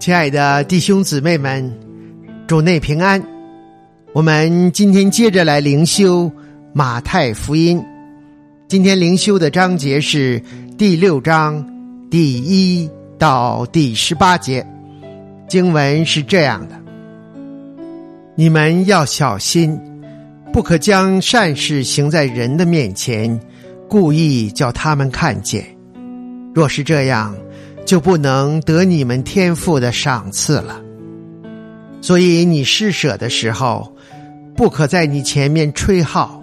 亲爱的弟兄姊妹们，主内平安。我们今天接着来灵修马太福音。今天灵修的章节是第六章第一到第十八节。经文是这样的：你们要小心，不可将善事行在人的面前，故意叫他们看见。若是这样，就不能得你们天赋的赏赐了。所以你施舍的时候，不可在你前面吹号，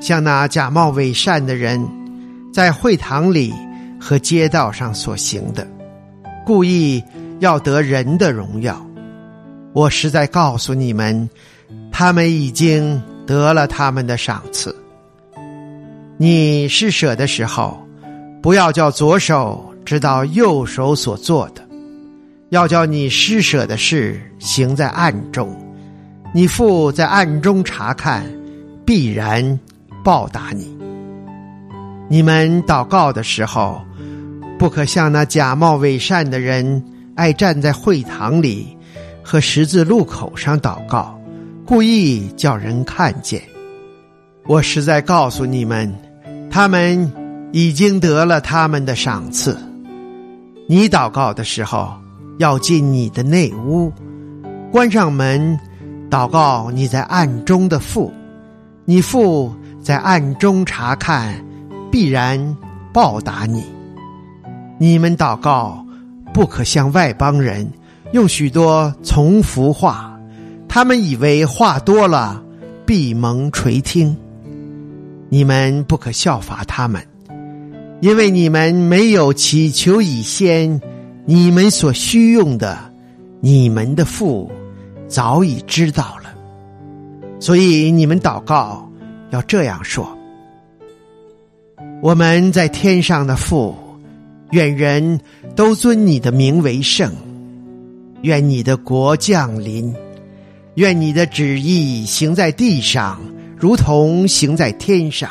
像那假冒伪善的人，在会堂里和街道上所行的，故意要得人的荣耀。我实在告诉你们，他们已经得了他们的赏赐。你施舍的时候，不要叫左手。知道右手所做的，要叫你施舍的事行在暗中，你父在暗中查看，必然报答你。你们祷告的时候，不可像那假冒伪善的人，爱站在会堂里和十字路口上祷告，故意叫人看见。我实在告诉你们，他们已经得了他们的赏赐。你祷告的时候，要进你的内屋，关上门，祷告你在暗中的父，你父在暗中查看，必然报答你。你们祷告，不可向外邦人，用许多从服话，他们以为话多了，必蒙垂听。你们不可效法他们。因为你们没有祈求以先，你们所需用的，你们的父早已知道了，所以你们祷告要这样说：我们在天上的父，愿人都尊你的名为圣，愿你的国降临，愿你的旨意行在地上，如同行在天上。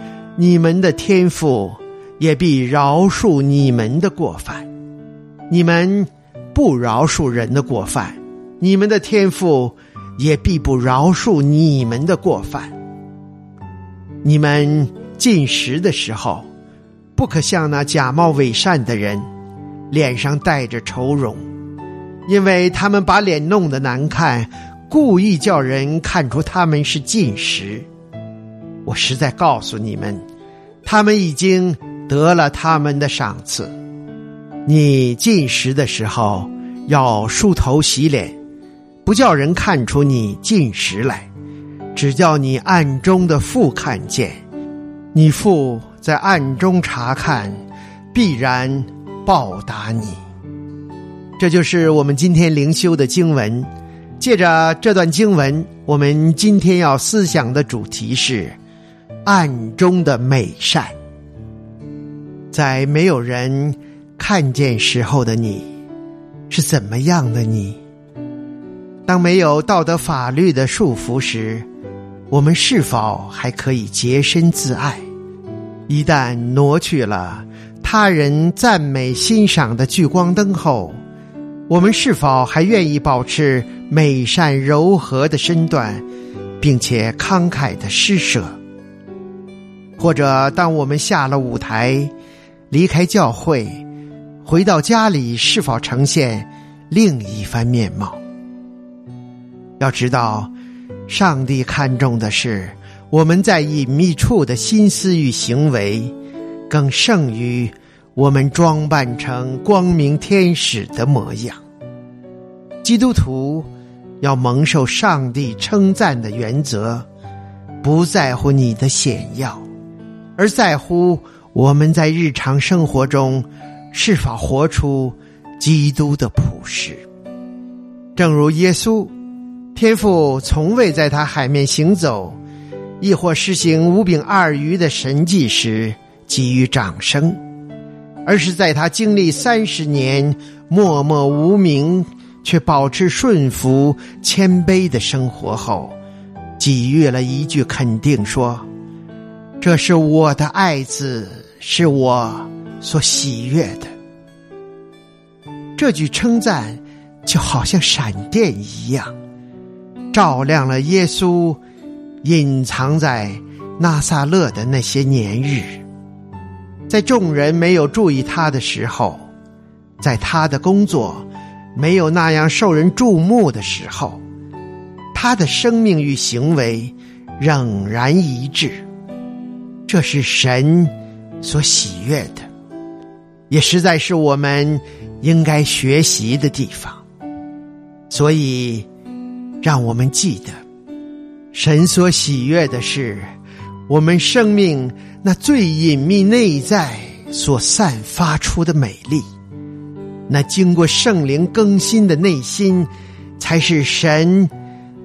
你们的天赋也必饶恕你们的过犯，你们不饶恕人的过犯，你们的天赋也必不饶恕你们的过犯。你们进食的时候，不可像那假冒伪善的人，脸上带着愁容，因为他们把脸弄得难看，故意叫人看出他们是进食。我实在告诉你们，他们已经得了他们的赏赐。你进食的时候要梳头洗脸，不叫人看出你进食来，只叫你暗中的父看见。你父在暗中查看，必然报答你。这就是我们今天灵修的经文。借着这段经文，我们今天要思想的主题是。暗中的美善，在没有人看见时候的你，是怎么样的你？当没有道德法律的束缚时，我们是否还可以洁身自爱？一旦挪去了他人赞美欣赏的聚光灯后，我们是否还愿意保持美善柔和的身段，并且慷慨的施舍？或者，当我们下了舞台，离开教会，回到家里，是否呈现另一番面貌？要知道，上帝看重的是我们在隐秘处的心思与行为，更胜于我们装扮成光明天使的模样。基督徒要蒙受上帝称赞的原则，不在乎你的显耀。而在乎我们在日常生活中是否活出基督的普世。正如耶稣，天父从未在他海面行走，亦或施行五饼二鱼的神迹时给予掌声，而是在他经历三十年默默无名却保持顺服谦卑的生活后，给予了一句肯定说：“这是我的爱子，是我所喜悦的。”这句称赞。就好像闪电一样，照亮了耶稣隐藏在拿撒勒的那些年日。在众人没有注意他的时候，在他的工作没有那样受人注目的时候，他的生命与行为仍然一致。这是神所喜悦的，也实在是我们应该学习的地方。所以，让我们记得，神所喜悦的是我们生命那最隐秘内在所散发出的美丽。那经过圣灵更新的内心，才是神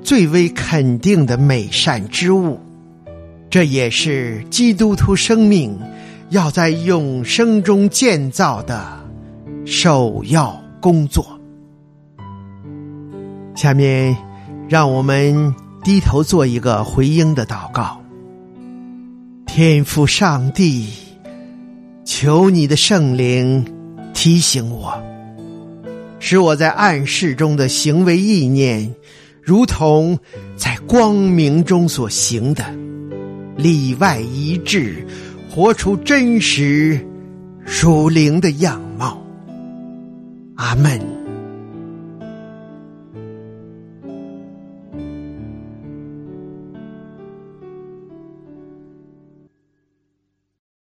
最为肯定的美善之物。这也是基督徒生命要在永生中建造的首要工作。下面，让我们低头做一个回应的祷告。天父上帝，求你的圣灵提醒我，使我在暗室中的行为意念，如同在光明中所行的，里外一致，活出真实属灵的样貌。阿门。